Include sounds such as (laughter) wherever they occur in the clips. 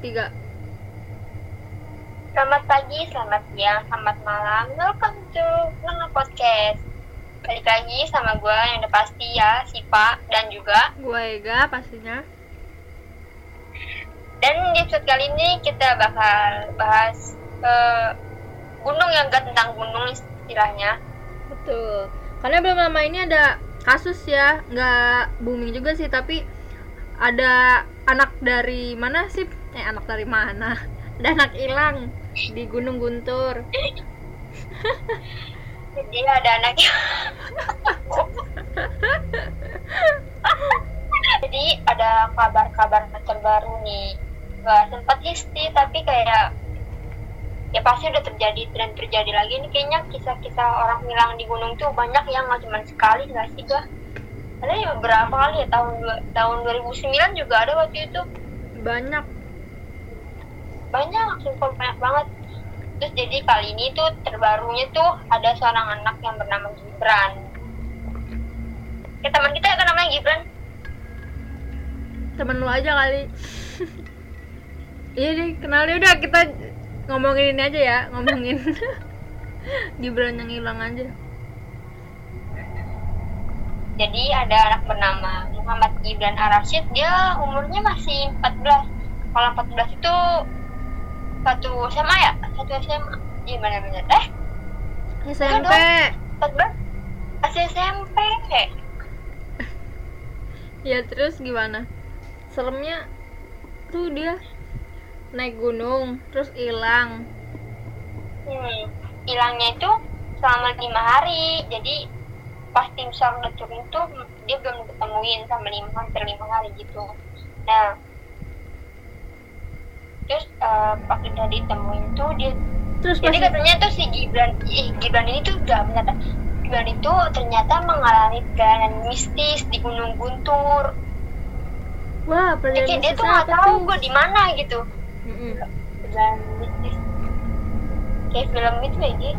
tiga Selamat pagi, selamat siang, selamat malam. Welcome to Lana Podcast. Balik lagi sama gue yang udah pasti ya, Sipa dan juga. gue Ega pastinya Dan di episode kali ini kita bakal bahas eh, gunung yang gak tentang gunung istilahnya. betul karena belum lama ini ada kasus ya nggak booming juga sih tapi ada anak dari mana sih eh anak dari mana (laughs) ada anak hilang di Gunung Guntur Jadi ada anaknya. Jadi ada kabar-kabar terbaru nih. Gak sempat histi tapi kayak ya pasti udah terjadi dan terjadi lagi nih kayaknya kisah-kisah orang hilang di gunung tuh banyak yang nggak cuma sekali nggak sih gak? Ada ya beberapa kali ya tahun tahun 2009 juga ada waktu itu banyak banyak sumpah banyak banget. Terus jadi kali ini tuh terbarunya tuh ada seorang anak yang bernama Gibran. Ya teman kita kan namanya Gibran. Temen lu aja kali. (laughs) Iya deh kenalnya udah kita ngomongin ini aja ya ngomongin. (laughs) Gibran yang hilang aja. Jadi ada anak bernama Muhammad Gibran Arashid dia umurnya masih 14 kalau 14 itu satu SMA ya? Satu SMA iya benar-benar. Eh? SMP 14 masih SMP (laughs) ya? Terus gimana? Seremnya tuh dia naik gunung terus hilang. Hmm, hilangnya itu selama lima hari. Jadi pas tim SAR turun tuh dia belum ditemuin sama lima hampir lima hari gitu. Nah, pas udah ditemuin tuh dia terus jadi pas katanya tuh si Gibran, eh, Gibran ini tuh udah ternyata Gibran itu ternyata mengalami perjalanan mistis di Gunung Guntur. wah Jadi perjalanan kayak dia tuh nggak tahu gue di mana gitu. Mm-mm. perjalanan mistis kayak film itu ya Gi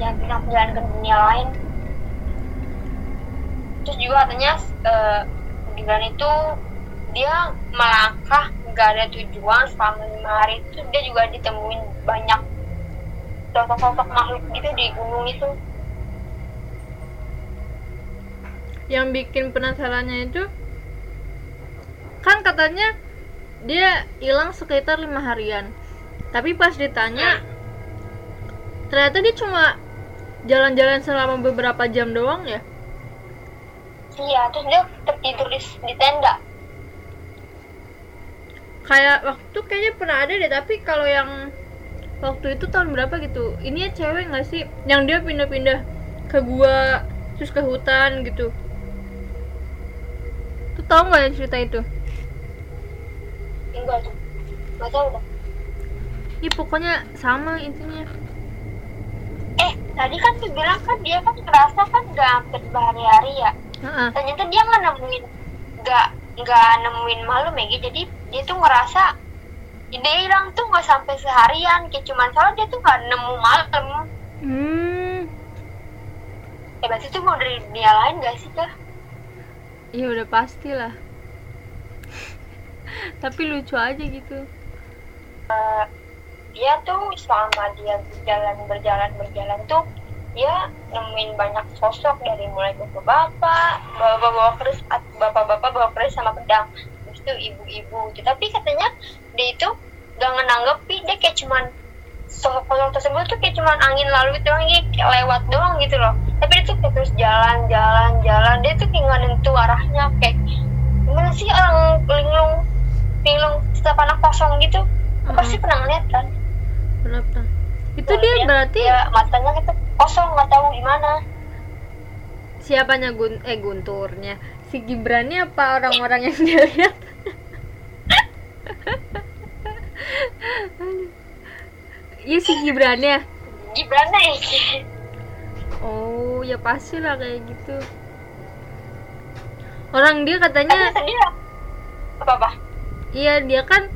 yang kita jalan ke dunia lain terus juga katanya eh Gibran itu dia melangkah nggak ada tujuan selama lima hari itu dia juga ditemuin banyak sosok-sosok makhluk gitu di gunung itu. Yang bikin penasarannya itu kan katanya dia hilang sekitar lima harian. Tapi pas ditanya ternyata dia cuma jalan-jalan selama beberapa jam doang ya? Iya terus dia tertidur di, di tenda kayak waktu kayaknya pernah ada deh tapi kalau yang waktu itu tahun berapa gitu? Ini ya cewek nggak sih? Yang dia pindah-pindah ke gua terus ke hutan gitu. Tuh tau nggak yang cerita itu? Enggak tuh nggak tahu dah ya pokoknya sama intinya. Eh tadi kan tuh bilang kan dia kan ngerasa kan nggak hampir berhari-hari ya. Heeh. ternyata dia nggak nemuin nggak nggak nemuin malam ya Gi. jadi dia tuh ngerasa dia hilang tuh nggak sampai seharian kayak cuman soalnya dia tuh nggak nemu malam. Hmm. Eh berarti tuh mau dari dunia lain gak sih kak? Ya udah pasti lah. (laughs) Tapi lucu aja gitu. Dia tuh selama dia berjalan berjalan berjalan tuh dia nemuin banyak sosok dari mulai bapak-bapak bapak bawa keris bapak-bapak bawa keris sama pedang terus itu ibu-ibu. Gitu tapi katanya dia itu gak ngenanggepin dia kayak cuman sosok-sosok tersebut tuh kayak cuman angin lalu itu lagi kayak lewat doang gitu loh. Tapi dia tuh kayak terus jalan jalan jalan. Dia tuh kayak nentu arahnya kayak gimana sih orang linglung linglung setiap anak kosong gitu? Lu pasti pernah ngeliat kan. Kenapa itu dia berarti ya matanya gitu kosong nggak tahu di mana siapanya gun eh gunturnya? Si Gibrannya apa orang-orang yang dia lihat (laughs) iya si Gibrannya. Gimana ya? Oh ya pasti lah kayak gitu. Orang dia katanya apa apa? Iya dia kan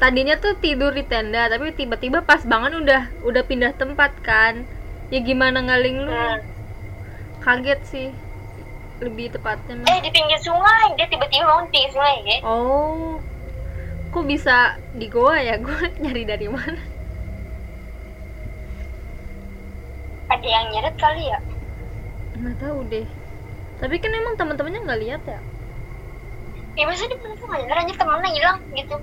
tadinya tuh tidur di tenda tapi tiba-tiba pas bangun udah udah pindah tempat kan. Ya gimana ngaling lu? Hmm. kaget sih. Lebih tepatnya eh di pinggir sungai. Dia tiba-tiba bangun di pinggir sungai ya. Oh kok bisa di goa ya? Gue (laughs) nyari dari mana? Ada yang nyeret kali ya? Nggak tahu deh. Tapi kan emang teman-temannya nggak lihat ya? Ya masa dia pernah nggak aja temennya hilang gitu.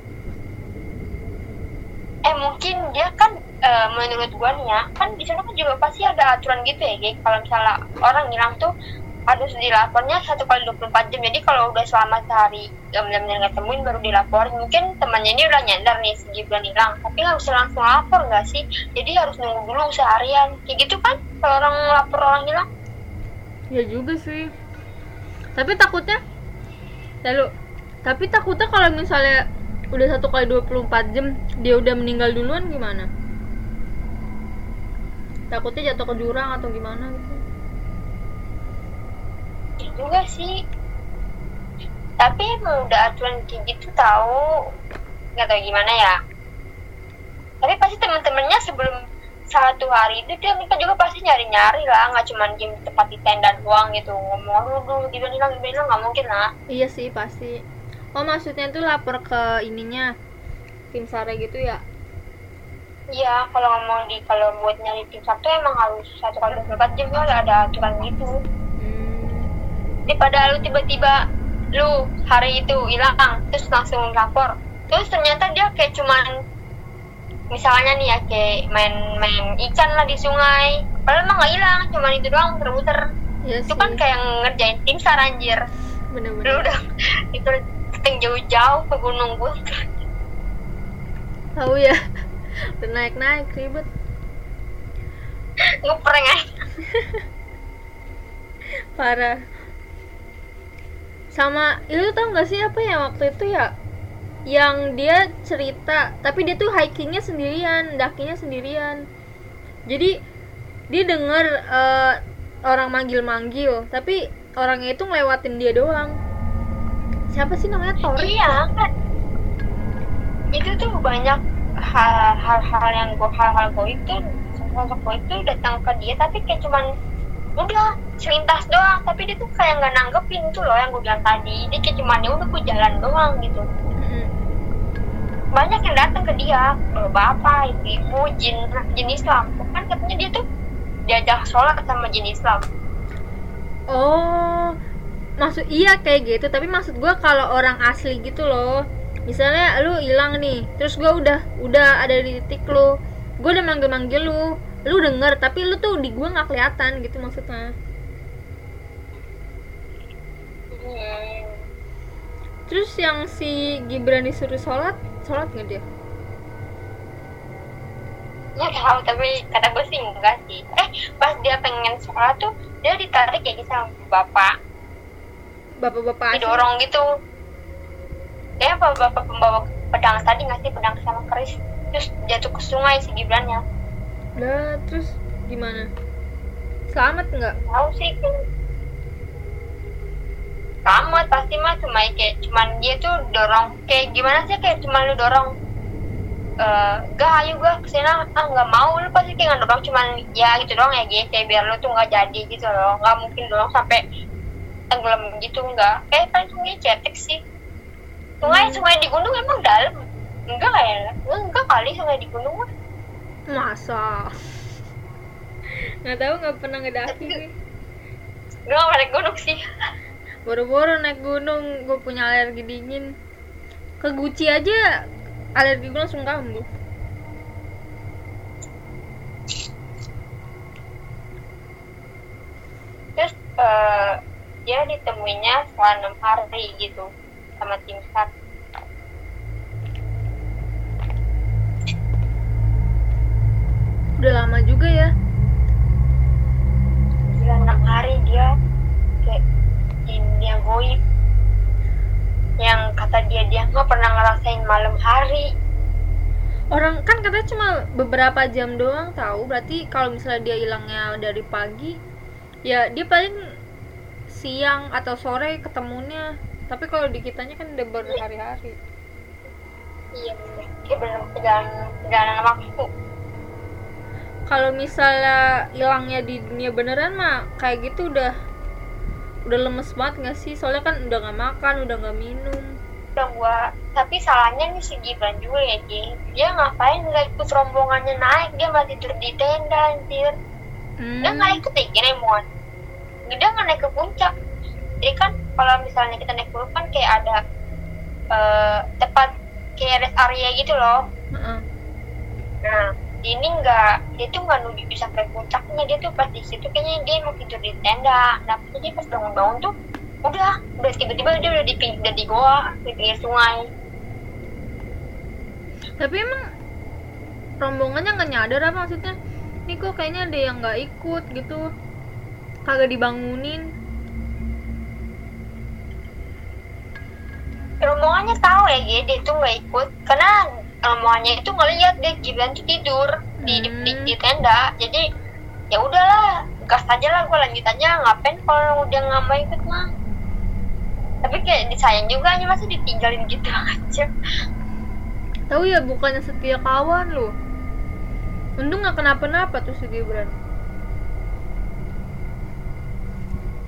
Eh mungkin dia kan eh, menurut gua nih ya kan di sana kan juga pasti ada aturan gitu ya Gek. Kalau misalnya orang hilang tuh harus dilapornya satu kali 24 jam. Jadi kalau udah selama sehari gak benar-benar nggak temuin baru dilaporin. Mungkin temannya ini udah nyadar nih si Gibran hilang. Tapi nggak bisa langsung lapor nggak sih? Jadi harus nunggu dulu seharian. Kayak gitu kan kalau orang lapor orang hilang. Ya juga sih. Tapi takutnya lalu tapi takutnya kalau misalnya udah satu kali 24 jam dia udah meninggal duluan gimana? Takutnya jatuh ke jurang atau gimana? gitu Ya juga sih. Tapi emang udah aturan kayak gitu tahu nggak tahu gimana ya. Tapi pasti teman-temannya sebelum satu hari itu dia mereka juga pasti nyari-nyari lah. Nggak cuma di tempat di tenda doang gitu. Ngomong dulu dulu gitu hilang gitu hilang nggak mungkin lah. Iya sih pasti. Oh maksudnya tuh lapor ke ininya tim sare gitu ya? Iya kalau ngomong di kalau buat nyari tim satu emang harus satu kali 24 jam kan ada aturan gitu. Daripada lu tiba-tiba lu hari itu hilang terus langsung lapor. Terus ternyata dia kayak cuman misalnya nih ya kayak main-main ikan lah di sungai. Padahal emang nggak hilang cuman itu doang muter-muter iya itu kan kayak ngerjain tim sar anjir lu bener-bener udah (laughs) itu seteng jauh-jauh ke gunung guntur tahu ya udah naik-naik ribet. Ngeprank aja. Parah sama itu tau gak sih apa ya waktu itu ya? Yang dia cerita tapi dia tuh hikingnya sendirian dakinya sendirian. Jadi dia denger eh, orang manggil-manggil tapi orangnya itu ngelewatin dia doang. Siapa sih namanya? Tori? Iya kan. Itu tuh banyak hal- hal-hal yang gue hal-hal gue itu sosok gue itu datang ke dia tapi kayak cuman udah selintas doang. Tapi dia tuh kayak nggak nanggepin tuh loh yang gue bilang tadi. Dia kayak cuman ya udah gue jalan doang gitu. Mm-mm. banyak yang datang ke dia. Bapak ibu-ibu jin jin Islam. Kan katanya dia tuh diajak sholat sama jin Islam. Oh, maksud iya kayak gitu. Tapi maksud gua kalau orang asli gitu loh. Misalnya lu hilang nih, terus gua udah udah ada di titik lu, gua udah manggil-manggil lu, lu denger, tapi lu tuh di gua nggak kelihatan gitu maksudnya. Terus yang si Gibran disuruh sholat, sholat nggak dia? nggak tahu tapi kata gue sih enggak sih. Eh pas dia pengen sholat tuh dia ditarik gitu sama bapak. Bapak-bapak didorong gitu. Dia bapak pembawa pedang tadi nggak sih? Pedang sama keris. Terus jatuh ke sungai si Gibrannya Lah, terus gimana? Selamat nggak? tahu sih kan selamat pasti mah cuma kayak cuman dia tuh dorong. Kayak gimana sih kayak cuma lu dorong? Eh gak ayo gua ke sini ah nggak mau. Lu pasti kayak ngedorong cuman ya gitu doang ya gitu kayak biar lu tuh nggak jadi gitu loh. Nggak mungkin dorong sampai tenggelam gitu nggak. Kayak kan sungai cetek sih. Sungai sungai di gunung emang dalam. Enggak ya. Enggak kali sungai di gunung mah Masa? nggak tahu nggak pernah ngedaki gue. nggak naik gunung sih Boro-boro naik gunung, gue punya alergi dingin. Ke Guci aja alergi gue langsung kambuh. terus eh, dia ditemuinya setelah enam hari gitu sama tim sar Udah lama juga ya. Gila enam hari dia kayak di dunia goib yang kata dia dia nggak pernah ngerasain malam hari Orang kan katanya cuma beberapa jam doang tahu. Berarti kalau misalnya dia hilangnya dari pagi, ya dia paling siang atau sore ketemunya. Tapi kalau di kitanya kan udah berhari-hari. iya dia bener perjalanan perjalanan waktu Kalau misalnya hilangnya di dunia beneran mah kayak gitu udah udah lemes banget nggak sih? Soalnya kan udah nggak makan udah nggak minum. Udah gua tapi salahnya nih si Gibran juga ya Ki dia ngapain nggak ikut rombongannya naik? Dia malah tidur di tenda anjir. Hmm. dia nggak ikut ya kira mon? Dia nggak naik ke puncak. Jadi kan kalau misalnya kita naik gunung kan kayak ada eh, tempat kayak rest area gitu loh. Heeh. nah ini nggak dia tuh nggak nunggu sampai puncaknya. Dia tuh pas di situ kayaknya dia mau tidur di tenda. Nah jadi pas bangun-bangun tuh udah udah tiba-tiba dia udah di ping- udah di goa di pinggir sungai. Tapi emang rombongannya nggak nyadar apa maksudnya? Ini kok kayaknya ada yang nggak ikut gitu. Kagak dibangunin. Rombongannya tahu ya dia, dia tuh nggak ikut. Karena rombongannya itu ngeliat deh Gibran tuh tidur di, di, di, di tenda. Jadi ya udahlah gas aja lah gue lanjut aja ngapain kalau udah nggak mau ikut mah? Tapi kayak disayang juga aja masa ditinggalin gitu (laughs) aja? Tahu ya bukannya setia kawan loh untung nggak kenapa-napa tuh si Gibran.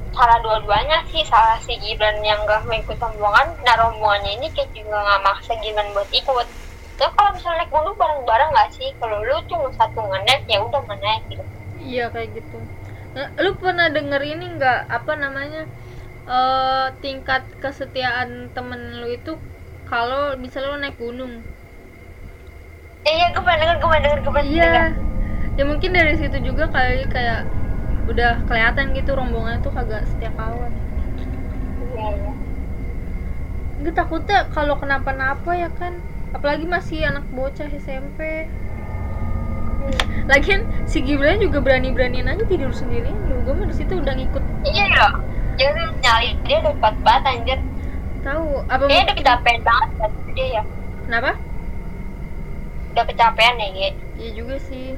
Salah dua-duanya sih salah si Gibran yang gak mau ikut rombongan nah rombongannya ini kayak juga nggak maksa Gibran buat ikut Terus kalau misalnya naik gunung bareng-bareng nggak sih? Kalau lu cuma satu ngenaik ya udah ngenaik gitu. Iya kayak gitu. Nah, lu pernah denger ini nggak? Apa namanya? Eh tingkat kesetiaan temen lu itu kalau misalnya lu naik gunung. Eh, iya gue pernah denger gue pernah denger gue pernah denger. Iya ya mungkin dari situ juga kali kayak udah kelihatan gitu rombongannya tuh kagak setia kawan Iya, iya. gue takutnya kalau kenapa-napa ya kan apalagi masih anak bocah SMP lagian si Gibran juga berani-beraniin aja tidur sendirian lu gue mah di situ udah ngikut Iya loh. Dia nyali dia udah kuat banget anjir. tahu apa Dia udah kecapean banget kan dia ya. kenapa Udah kecapean ya, iya juga sih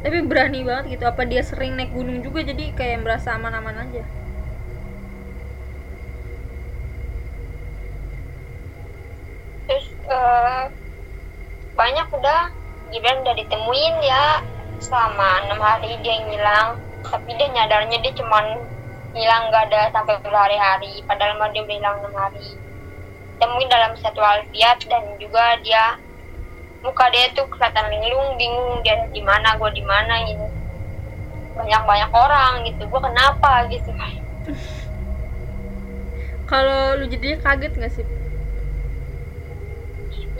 tapi berani banget gitu apa dia sering naik gunung juga jadi kayak merasa aman-aman aja Eh, banyak udah. Gibran udah ditemuin ya. Selama enam hari dia ngilang tapi dia nyadarnya dia cuman hilang nggak ada sampai berhari-hari. Padahal mah dia udah hilang enam hari. Temuin dalam satu alfiat dan juga dia muka dia tuh kelihatan linglung bingung dia di mana gue di mana gitu banyak banyak orang gitu. Gue kenapa gitu? Kalau lu jadinya kaget nggak sih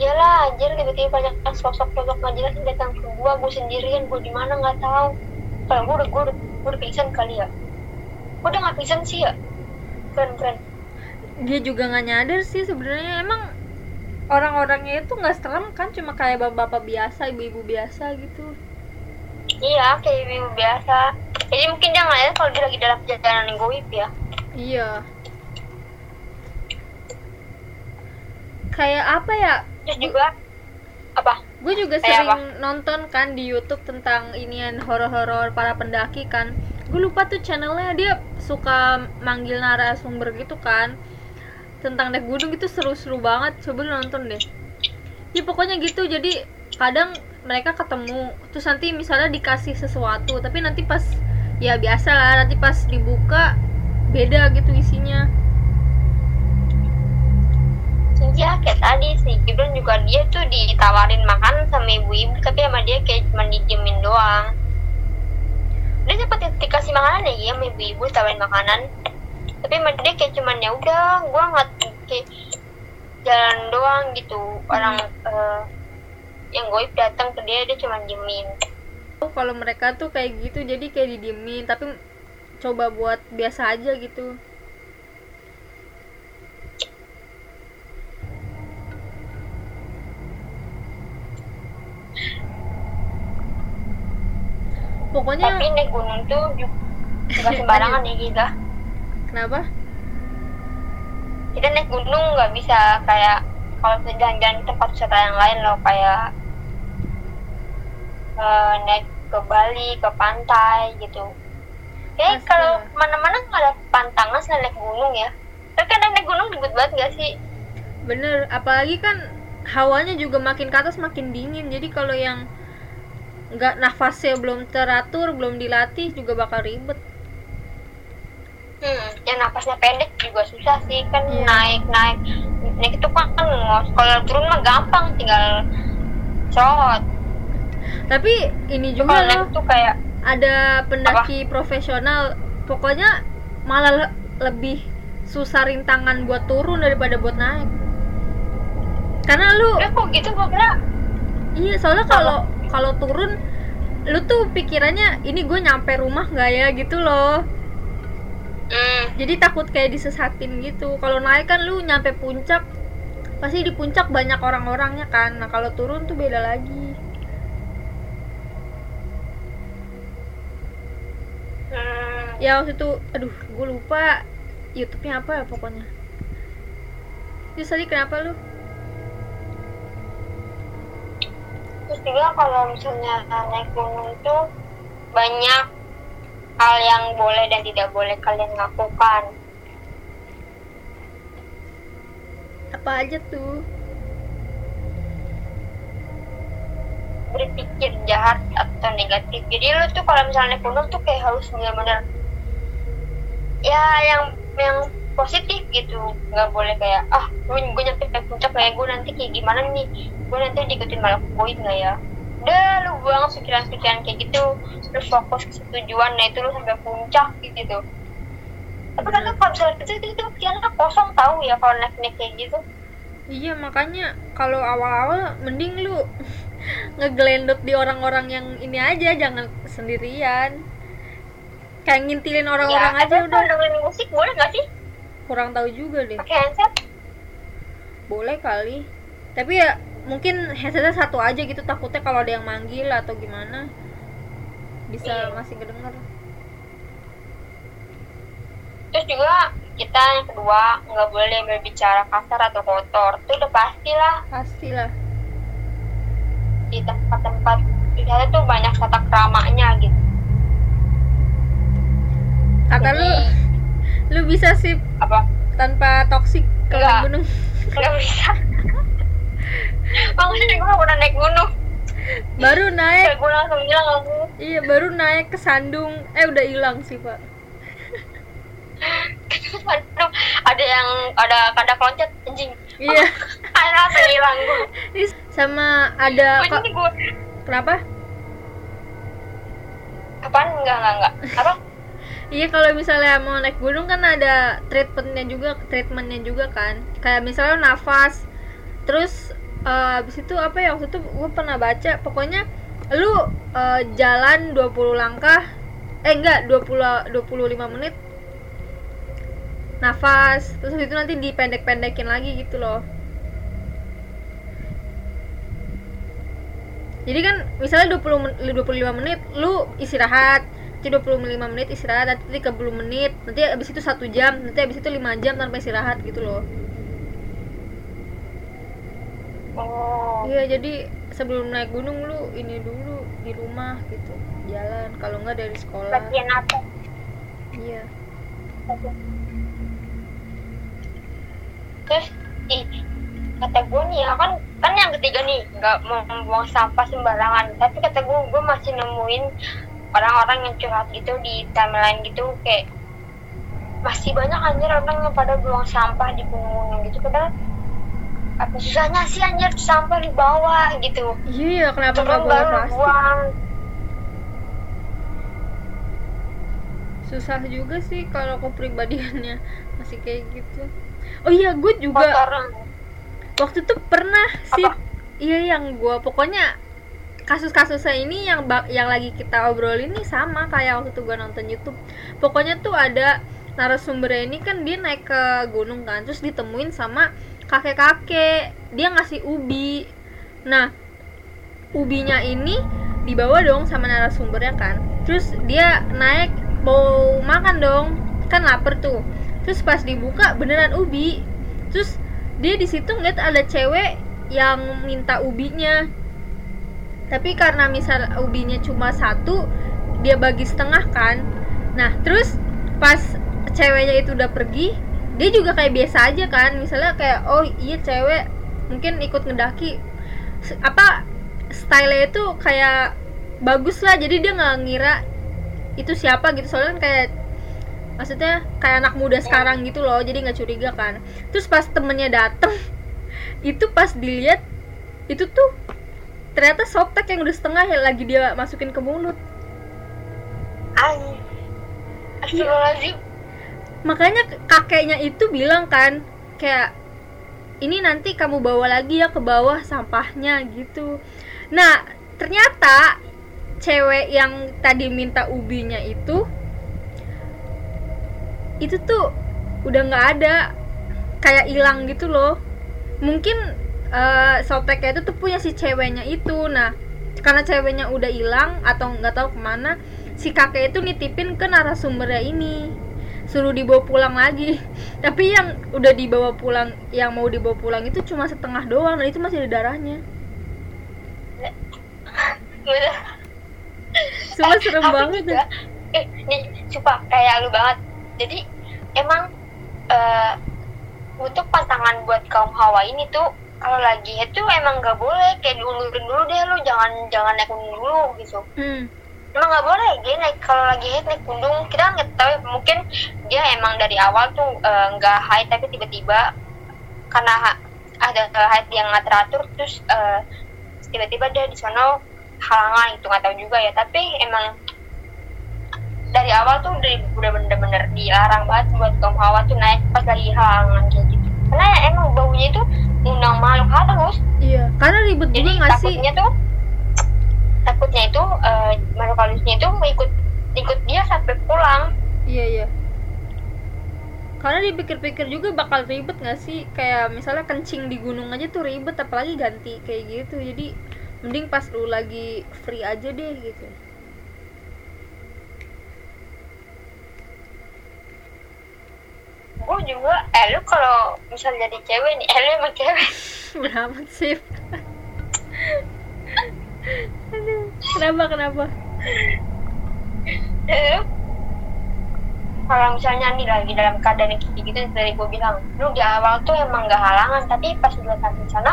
Iyalah, anjir tiba-tiba banyak sosok-sosok nggak jelas yang datang ke gua, gua sendirian, gua di mana nggak tahu. Kalau gua udah gua udah, gua udah pingsan kali ya. Gua udah nggak pingsan sih ya. Keren keren. dia juga nggak nyadar sih sebenarnya emang orang-orangnya itu nggak serem kan cuma kayak bapak-bapak biasa ibu-ibu biasa gitu Iya, kayak ibu biasa. Jadi mungkin dia ngeliat kalau dia lagi dalam perjalanan yang goib ya. iya kayak apa ya Terus juga apa? gue juga Kayak sering nonton kan di YouTube tentang inian horor-horor para pendaki kan. Gue lupa tuh channelnya. Dia suka manggil narasumber gitu kan. Tentang naik gunung itu seru-seru banget. Coba lu nonton deh. Ya pokoknya gitu. Jadi kadang mereka ketemu. Terus nanti misalnya dikasih sesuatu tapi nanti pas ya biasa lah nanti pas dibuka beda gitu isinya Iya, kayak tadi sih. Gibran juga dia tuh ditawarin makan sama ibu-ibu, tapi sama dia kayak cuma didiemin doang. Dia sempat dikasih makanan ya, iya, sama ibu-ibu tawarin makanan. Tapi sama dia kayak cuman ya udah, gua nggak kayak jalan doang gitu. Orang eh, yang goib datang ke dia, dia cuma diemin. Oh, kalau mereka tuh kayak gitu jadi kayak didiemin tapi coba buat biasa aja gitu pokoknya Tapi naik gunung tuh juga nggak sembarangan ya kita. kenapa Kita naik gunung nggak bisa kayak kalau kita jalan-jalan di tempat wisata yang lain loh kayak eh, naik ke Bali, ke pantai gitu. Kayak kalau mana-mana nggak ada pantangan selain naik gunung ya. Tapi kan naik gunung ribet banget gak sih? bener apalagi kan hawanya juga makin ke atas makin dingin jadi kalau yang nggak nafasnya belum teratur belum dilatih juga bakal ribet. Hmm, yang napasnya pendek juga susah sih kan Iya. naik naik. Naik itu kan ngos kalau turun mah gampang tinggal cerot tapi ini juga loh tuh kayak ada pendaki profesional pokoknya malah le- lebih susah rintangan buat turun daripada buat naik. Karena lu eh kok gitu gua kira. Iya soalnya kalau kalau turun lu tuh pikirannya ini gue nyampe rumah nggak ya? gitu loh. Hmm, jadi takut kayak disesatin gitu. Kalau naik kan lu nyampe puncak pasti di puncak banyak orang-orangnya kan. Nah kalau turun tuh beda lagi. Hmm, ya waktu itu aduh gue lupa YouTube-nya apa ya pokoknya. Terus tadi kenapa lu? Juga kalau misalnya naik gunung itu banyak hal yang boleh dan tidak boleh kalian lakukan. Apa aja tuh? berpikir jahat atau negatif. Jadi lu tuh kalau misalnya naik gunung tuh kayak harus benar-benar ya yang yang positif gitu. Nggak boleh kayak ah gue gue nyampe puncak kayak gue nanti kayak gimana nih gue nanti diikutin malah poin nggak ya udah lu buang pikiran-pikiran kayak gitu terus fokus ke tujuan nah itu lu sampai puncak gitu tapi kan Bener. kalau misalnya itu itu, pikirannya kosong tahu ya kalau naik naik kayak gitu Iya makanya kalau awal-awal mending lu (laughs) ngegelendot di orang-orang yang ini aja jangan sendirian. Kayak ngintilin orang-orang ya, aja udah. dengerin musik boleh nggak sih Kurang tahu juga deh. pakai handset Boleh kali. Tapi ya mungkin headsetnya satu aja gitu takutnya kalau ada yang manggil atau gimana bisa Iya. masih kedenger. terus juga kita yang kedua nggak boleh berbicara kasar atau kotor itu udah pastilah Pastilah. di tempat-tempat wisata tuh banyak tata keramanya gitu Kata lu Jadi, lu bisa sih apa tanpa toksik ke gunung. nggak bisa maksudnya gue pernah naik gunung. Baru naik. Kayak gue langsung hilang aku Iya baru naik ke Sandung. Eh udah hilang sih pak. (laughs) Ada yang ada kandak loncat anjing. Iya. (laughs) Ada langsung hilang gue sama ada kok gue Kenapa? apaan? Enggak enggak enggak apa? Iya kalau misalnya mau naik gunung kan ada treatmentnya juga Treatmentnya juga kan. Kayak misalnya nafas. Terus eh, abis itu apa ya waktu itu gue pernah baca Pokoknya lu eh, jalan 20 langkah Eh enggak 20 25 menit Nafas Terus itu nanti dipendek-pendekin lagi gitu loh Jadi kan misalnya 20 men- 25 menit lu istirahat, nanti 25 menit istirahat, nanti 30 menit, nanti abis itu satu jam, nanti abis itu 5 jam tanpa istirahat gitu loh. Oh Iya, jadi sebelum naik gunung lu ini dulu di rumah gitu, jalan. Kalau nggak dari sekolah. latihan apa Iya. terus ih kata gue nih ya kan kan yang ketiga nih nggak mau membuang sampah sembarangan tapi kata gue gue masih nemuin orang-orang yang curhat gitu di timeline gitu kayak masih banyak anjir orang yang pada buang sampah di gunung gitu padahal apa susahnya sih anjir sampah di bawah gitu Iya, kenapa nggak bawa plastik? buang Susah juga sih kalau kepribadiannya masih kayak gitu. Oh iya, gue juga kotoran waktu itu pernah sih Apa? iya yang gua pokoknya kasus-kasusnya ini yang yang lagi kita obrolin nih sama kayak waktu itu gua nonton YouTube pokoknya tuh ada narasumbernya ini kan dia naik ke gunung kan terus ditemuin sama kakek-kakek. Dia ngasih ubi. Nah ubinya ini dibawa dong sama narasumbernya kan. Terus dia naik mau makan dong. Kan lapar tuh. Terus pas dibuka beneran ubi. Terus dia di situ ngeliat ada cewek yang minta ubinya. Tapi karena misal ubinya cuma satu dia bagi setengah kan. Nah terus pas ceweknya itu udah pergi dia juga kayak biasa aja kan. Misalnya kayak oh iya cewek mungkin ikut ngedaki. Apa style itu kayak bagus lah. Jadi dia nggak ngira itu siapa gitu. Soalnya kan kayak maksudnya kayak anak muda sekarang gitu loh. Jadi nggak curiga kan. Terus pas temennya dateng (laughs) itu pas dilihat itu tuh ternyata softtek yang udah setengah yang lagi dia masukin ke mulut. Ay. Astagfirullahaladzim. Makanya kakeknya itu bilang kan kayak ini nanti kamu bawa lagi ya ke bawah sampahnya gitu. Nah ternyata cewek yang tadi minta ubinya itu itu tuh udah nggak ada kayak hilang gitu loh. Mungkin uh, soteknya itu tuh punya si ceweknya itu. Nah karena ceweknya udah hilang atau nggak tahu ke mana si kakek itu nitipin ke narasumbernya ini suruh dibawa pulang lagi. Tapi yang udah dibawa pulang yang mau dibawa pulang itu cuma setengah doang dan itu masih ada darahnya. Udah. Semua serem banget juga, eh nih sumpah kayak lu banget. Jadi emang eh, untuk pantangan buat kaum hawa ini tuh kalau lagi tuh emang nggak boleh. Kayak diundurin dulu deh lu jangan jangan naik dulu gitu. Hmm. Emang nggak boleh dia naik kalau lagi head naik gunung kita nggak tahu. Mungkin dia emang dari awal tuh eh, nggak high tapi tiba-tiba karena ha- ada high yang nggak teratur terus eh, tiba-tiba dia di sana halangan itu nggak tahu juga ya. Tapi emang dari awal tuh udah, udah bener-bener dilarang banget buat kaum hawa tuh naik pas lagi halangan kayak gitu. Karena emang baunya itu undang makhluk halus iya karena ribet juga nggak sih? tuh takutnya itu eh, makhluk halusnya itu ikut ikut dia sampai pulang. Iya iya. Karena dipikir-pikir juga bakal ribet nggak sih? Kayak misalnya kencing di gunung aja tuh ribet apalagi ganti kayak gitu. Jadi mending pas lu lagi free aja deh gitu. Gue juga eh lu kalau misal jadi cewek nih eh (laughs) lu emang cewek. Beramat sih kenapa kenapa? Lu kalau misalnya nih lagi dalam keadaan yang kayak gitu dari gue bilang lu di awal tuh emang gak halangan tapi pas udah sampai sana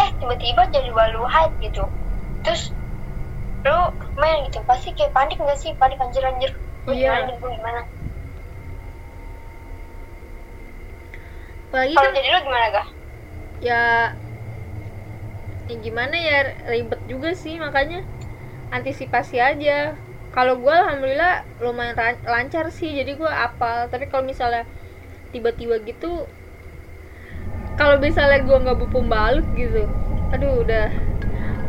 eh tiba-tiba jadi walu hype gitu. Terus lu main gitu pasti kayak panik gak sih? Panik anjir anjir. Gue Iya. gimana gue gimana? Kalau kan jadi lu gimana gak ya ya gimana ya ribet juga sih makanya antisipasi aja. Kalau gue alhamdulillah lumayan lancar sih jadi gue apal. Tapi kalau misalnya tiba-tiba gitu kalau misalnya gue nggak bawa pembalut gitu aduh udah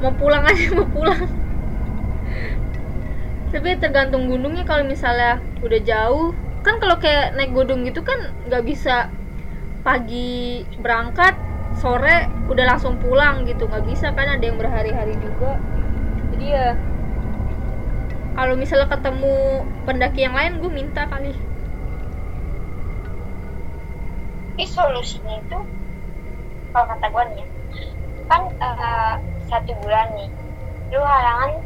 mau pulang aja (laughs) mau pulang. Tapi tergantung gunungnya kalau misalnya udah jauh. Kan kalau kayak naik gunung gitu kan nggak bisa pagi berangkat sore udah langsung pulang gitu. Nggak bisa kan ada yang berhari-hari juga. Jadi ya kalau misalnya ketemu pendaki yang lain gue minta kali. Ini solusinya itu kalau kata gue nih ya, kan eh, satu bulan nih, lu halangan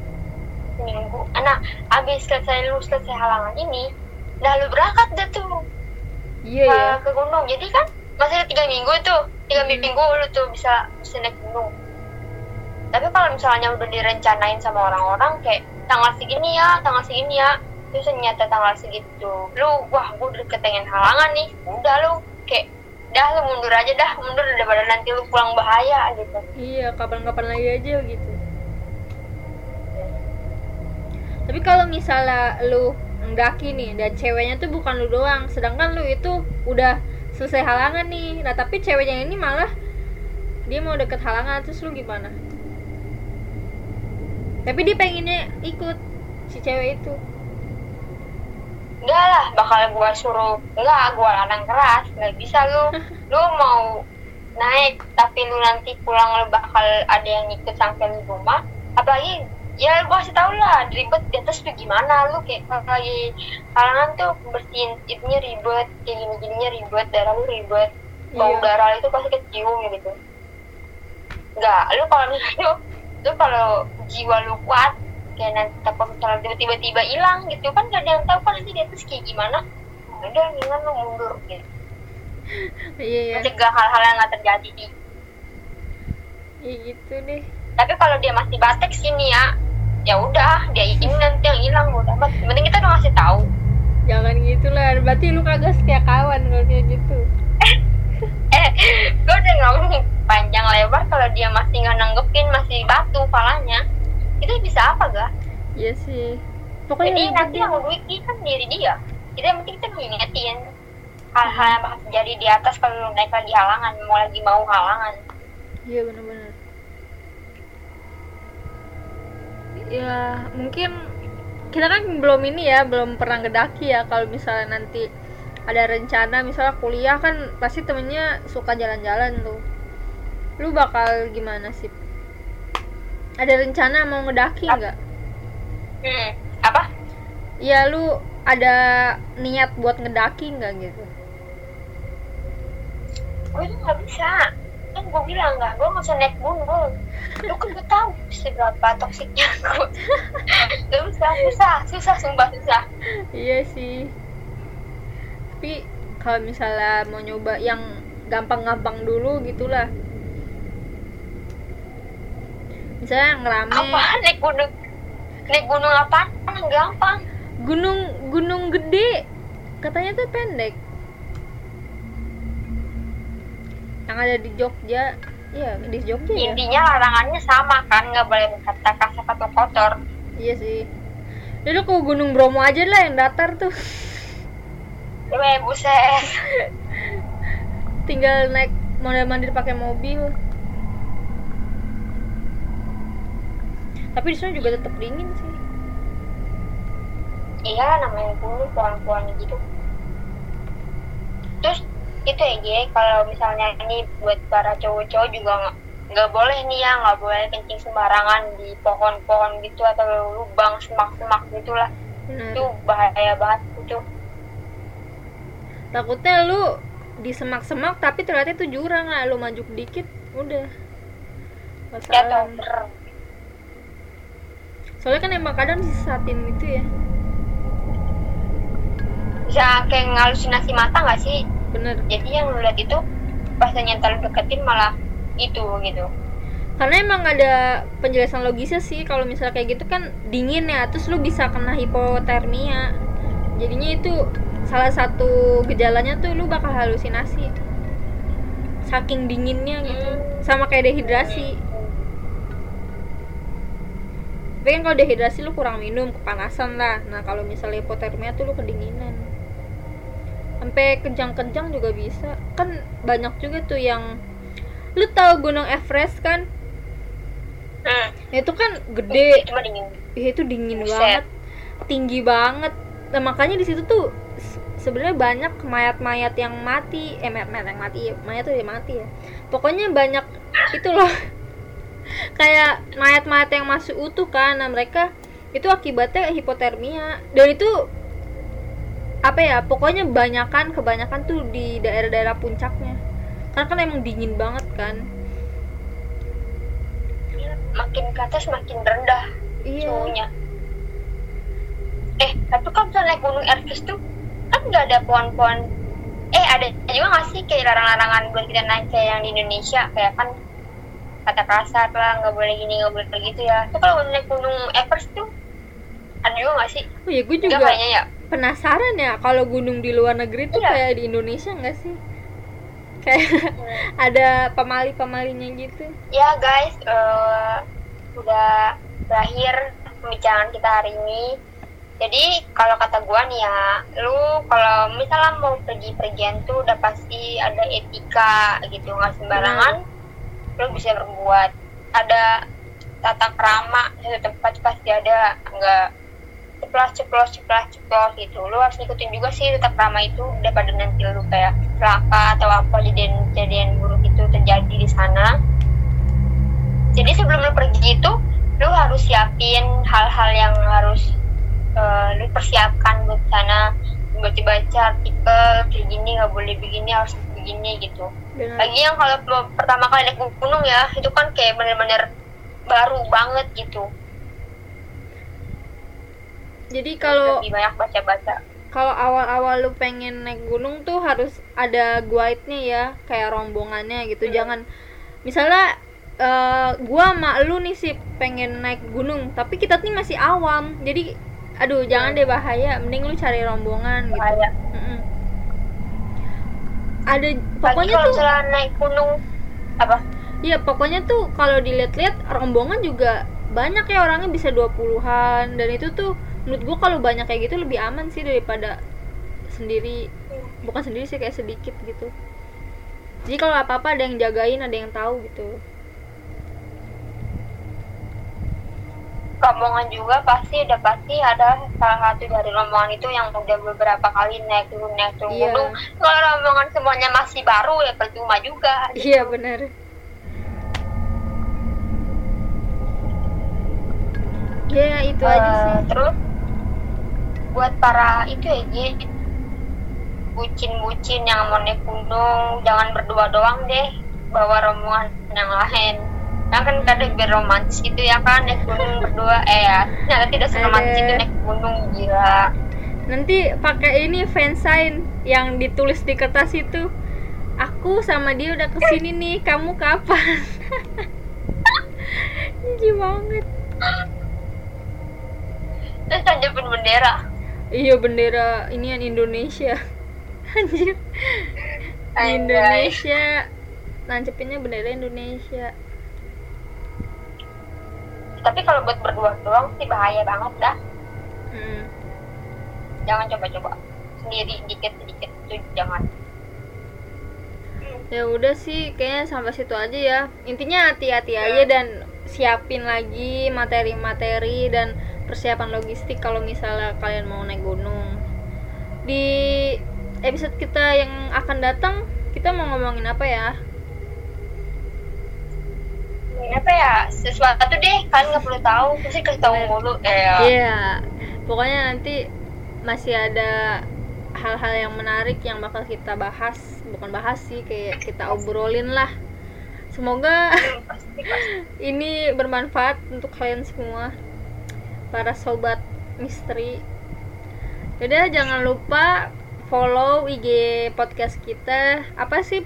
seminggu. Ah, Nah, abis selesai lu selesai halangan ini, dah lu berangkat dah tuh iya ke, ya ke gunung. Jadi kan masih ada tiga minggu tuh, tiga minggu lu tuh bisa bisa naik gunung. Tapi kalau misalnya udah direncanain sama orang-orang kayak tanggal segini ya, tanggal segini ya, terus ternyata tanggal segitu, lu wah gue udah ketengen halangan nih, udah lu kayak dah lu mundur aja dah, mundur daripada nanti lu pulang bahaya gitu. iya kapan-kapan lagi aja gitu tapi kalau misalnya lu mendaki nih dan ceweknya tuh bukan lu doang sedangkan lu itu udah selesai halangan nih. Nah tapi ceweknya ini malah dia mau deket halangan terus lu gimana? Tapi dia pengennya ikut si cewek itu. Enggak lah, bakal gua suruh, enggak, gua larang keras, nggak bisa lu, (laughs) lu mau naik, tapi lu nanti pulang lu bakal ada yang ikut sampai di rumah, apalagi ya gua kasih tau lah, ribet di atas tuh gimana, lu kayak kalau lagi halangan tuh bersihin itunya ribet, kayak gini-gininya ribet, darah lu ribet, bau Iya. darah itu pasti kecium gitu. Enggak, lu kalau misalnya lu kalau jiwa lu kuat, kayak nanti takut misalnya tiba-tiba tiba hilang gitu kan gak ada yang tahu kan nanti di atas kayak gimana. Udah gimana lu mundur gitu. Iya ya mencegah hal-hal yang nggak terjadi. Iya gitu deh. Tapi kalau dia masih batek sini ya ya udah dia ini nanti yang hilang udah amat. Penting kita udah ngasih tahu. Jangan gitu lah berarti lu kagak setia kawan kalau kayak gitu. (laughs) Eh gue udah ngomong panjang lebar kalau dia masih nggak nanggepin masih batu palanya. Itu bisa apa gak iya sih. Jadi pokoknya nanti yang ngerugi kan diri dia. Kita yang penting kita mengingetin hal-hal yang bakal terjadi di atas kalau naik lagi halangan mau lagi mau halangan. Iya benar-benar ya mungkin kita kan belum ini ya belum pernah ngedaki ya kalau misalnya nanti ada rencana. Misalnya kuliah kan pasti temennya suka jalan-jalan tuh. Lu bakal gimana sih? Ada rencana mau ngedaki nggak? Hmm. apa? Ya lu ada niat buat ngedaki nggak gitu? Gue tuh nggak bisa kan gue bilang nggak gue nggak usah naik gunung. Lu kan gue tahu seberapa toksiknya gue bisa (laughs) susah susah sumpah susah. Iya sih. Tapi kalau misalnya mau nyoba yang gampang-gampang dulu gitulah. Misalnya yang ngerame apa naik gunung? Naik gunung apa gampang. Gunung gunung gede. Katanya tuh pendek yang ada di Jogja. Iya di Jogja ya? Intinya larangannya sama kan nggak boleh berkata kasar atau kotor. Iya sih. Jadi lu ke Gunung Bromo aja lah yang datar tuh. Weh buset. (laughs) Tinggal naik model mandir pakai mobil. Tapi di sana juga tetap dingin sih. Iya namanya gunung pohon-pohon gitu terus itu ya Ge, kalau misalnya ini buat para cowok-cowok juga nggak nggak boleh nih ya nggak boleh kencing sembarangan di pohon-pohon gitu atau lubang semak-semak gitulah. Bener. itu bahaya banget itu takutnya lu di semak-semak tapi ternyata itu jurang lah lu maju dikit udah. Masalah. ber soalnya kan emang kadang disesatin gitu ya. Bisa kayak ngalusinasi mata nggak sih bener. Jadi yang lu lihat itu pas nyental deketin malah itu gitu. Karena emang ada penjelasan logisnya sih kalau misalnya kayak gitu kan dingin ya terus lu bisa kena hipotermia. Jadinya itu salah satu gejalanya tuh lu bakal halusinasi. Saking dinginnya gitu. Sama kayak dehidrasi. Tapi kan kalau dehidrasi lu kurang minum kepanasan lah. Nah kalau misalnya hipotermia tuh lu kedinginan sampai kejang-kejang juga bisa. Kan banyak juga tuh yang lu tahu gunung Everest kan? Hmm. itu kan gede. Itu dingin. Ih, itu dingin Buset. banget. Tinggi banget. Nah, makanya di situ tuh se- sebenarnya banyak mayat-mayat yang mati. Eh mayat, yang mati mayat tuh udah mati ya. Pokoknya banyak itu loh. (laughs) Kayak mayat-mayat yang masih utuh kan. Nah mereka itu akibatnya hipotermia. Dan itu apa ya pokoknya banyakan kebanyakan tuh di daerah-daerah puncaknya. Karena kan emang dingin banget kan. Makin ke atas makin rendah iya. suhunya. Eh tapi kalau misalnya naik gunung Everest tuh kan nggak ada pohon-pohon. Eh ada juga nggak sih kayak larang-larangan buat kita naik kayak yang di Indonesia? Kayak kan kata kasar lah nggak boleh gini nggak boleh begitu ya. Tuh kalau naik gunung Everest tuh ada juga nggak sih? Oh ya gue juga kayaknya ya penasaran ya kalau gunung di luar negeri tuh Iya. kayak di Indonesia nggak sih? Kayak (laughs) ada pemali-pemalinya gitu. Ya guys eh, udah berakhir pembicaraan kita hari ini. Jadi kalau kata gua nih ya lu kalau misalnya mau pergi-pergian tuh udah pasti ada etika gitu nggak sembarangan lu bisa berbuat. Ada tata krama satu tempat pasti ada nggak ceplos ceplos ceplos ceplos gitu. Lu harus ngikutin juga sih tata krama itu daripada nanti lu kayak celaka atau apa kejadian kejadian buruk itu terjadi di sana. Jadi sebelum lu pergi itu lu harus siapin hal-hal yang harus eh, lu persiapkan buat sana. Baca-baca artikel kayak gini nggak boleh begini harus begini gitu. Benar. Lagi yang kalau pertama kali naik gunung ya itu kan kayak bener-bener baru banget gitu jadi kalau lebih banyak baca-baca. Kalau awal-awal lu pengen naik gunung tuh harus ada guide-nya ya kayak rombongannya gitu. Hmm. jangan misalnya eh, gua sama lu nih sih pengen naik gunung tapi kita nih masih awam. Jadi aduh jangan deh bahaya. Mending lu cari rombongan gitu. Bahaya. Mm-mm. ada pokoknya kalau tuh naik gunung apa? Iya, pokoknya tuh kalau dilihat-lihat rombongan juga banyak ya orangnya bisa 20-an dan itu tuh menurut gua kalau banyak kayak gitu lebih aman sih daripada sendiri. Bukan sendiri sih kayak sedikit gitu. Jadi kalau apa-apa ada yang jagain, ada yang tahu gitu. rombongan juga pasti udah pasti ada salah satu dari rombongan itu yang udah beberapa kali naik turun naik turun Iya. gunung kalau rombongan semuanya masih baru ya percuma juga Iya, benar. Ya, itu aja Eh, sih. terus buat para itu ya Ji, bucin-bucin yang mau naik gunung jangan berdua doang deh bawa rombongan yang lain Nah, kan kadang biar romantis gitu ya kan naik gunung berdua eh ya ternyata tidak seromantis Ada. itu naik gunung gila Nanti pakai ini fansign yang ditulis di kertas itu. Aku sama dia udah ke sini nih, kamu kapan? (laughs) Jijik banget. terus tanjepin bendera Iya bendera ini yang Indonesia. (laughs) Anjir. Di Anjay. Indonesia. Nancepinnya bendera Indonesia. tapi kalau buat berdua doang sih bahaya banget dah Hmm. jangan coba-coba sendiri dikit-dikit itu jangan Ya udah sih, kayaknya sampai situ aja ya. Intinya hati-hati aja dan siapin lagi materi-materi dan persiapan logistik kalau misalnya kalian mau naik gunung. Di episode kita yang akan datang, kita mau ngomongin apa ya? Apa ya? Sesuatu deh kalian nggak perlu tahu. Pasti kasih tahu mulu eh Iya, pokoknya nanti masih ada hal-hal yang menarik yang bakal kita bahas, bukan bahas sih, kayak kita obrolin lah. Semoga pasti pasti. (laughs) ini bermanfaat untuk kalian semua, para sobat misteri. Yaudah, jangan lupa follow IG podcast kita. Apa sih?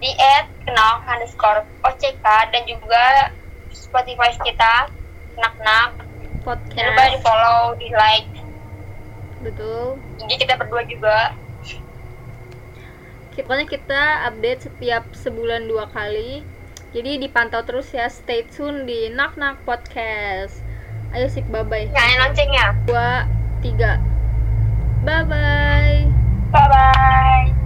di add kenal underscore OCK dan juga Spotify kita nak-nak jangan lupa di Podcast. follow di like Betul. IG kita berdua juga Pokoknya kita update setiap sebulan dua kali. Jadi dipantau terus ya. Stay tune di Nak Nak Podcast. Ayo sip bye bye. nyalain loncengnya Dua, tiga. Bye bye. bye bye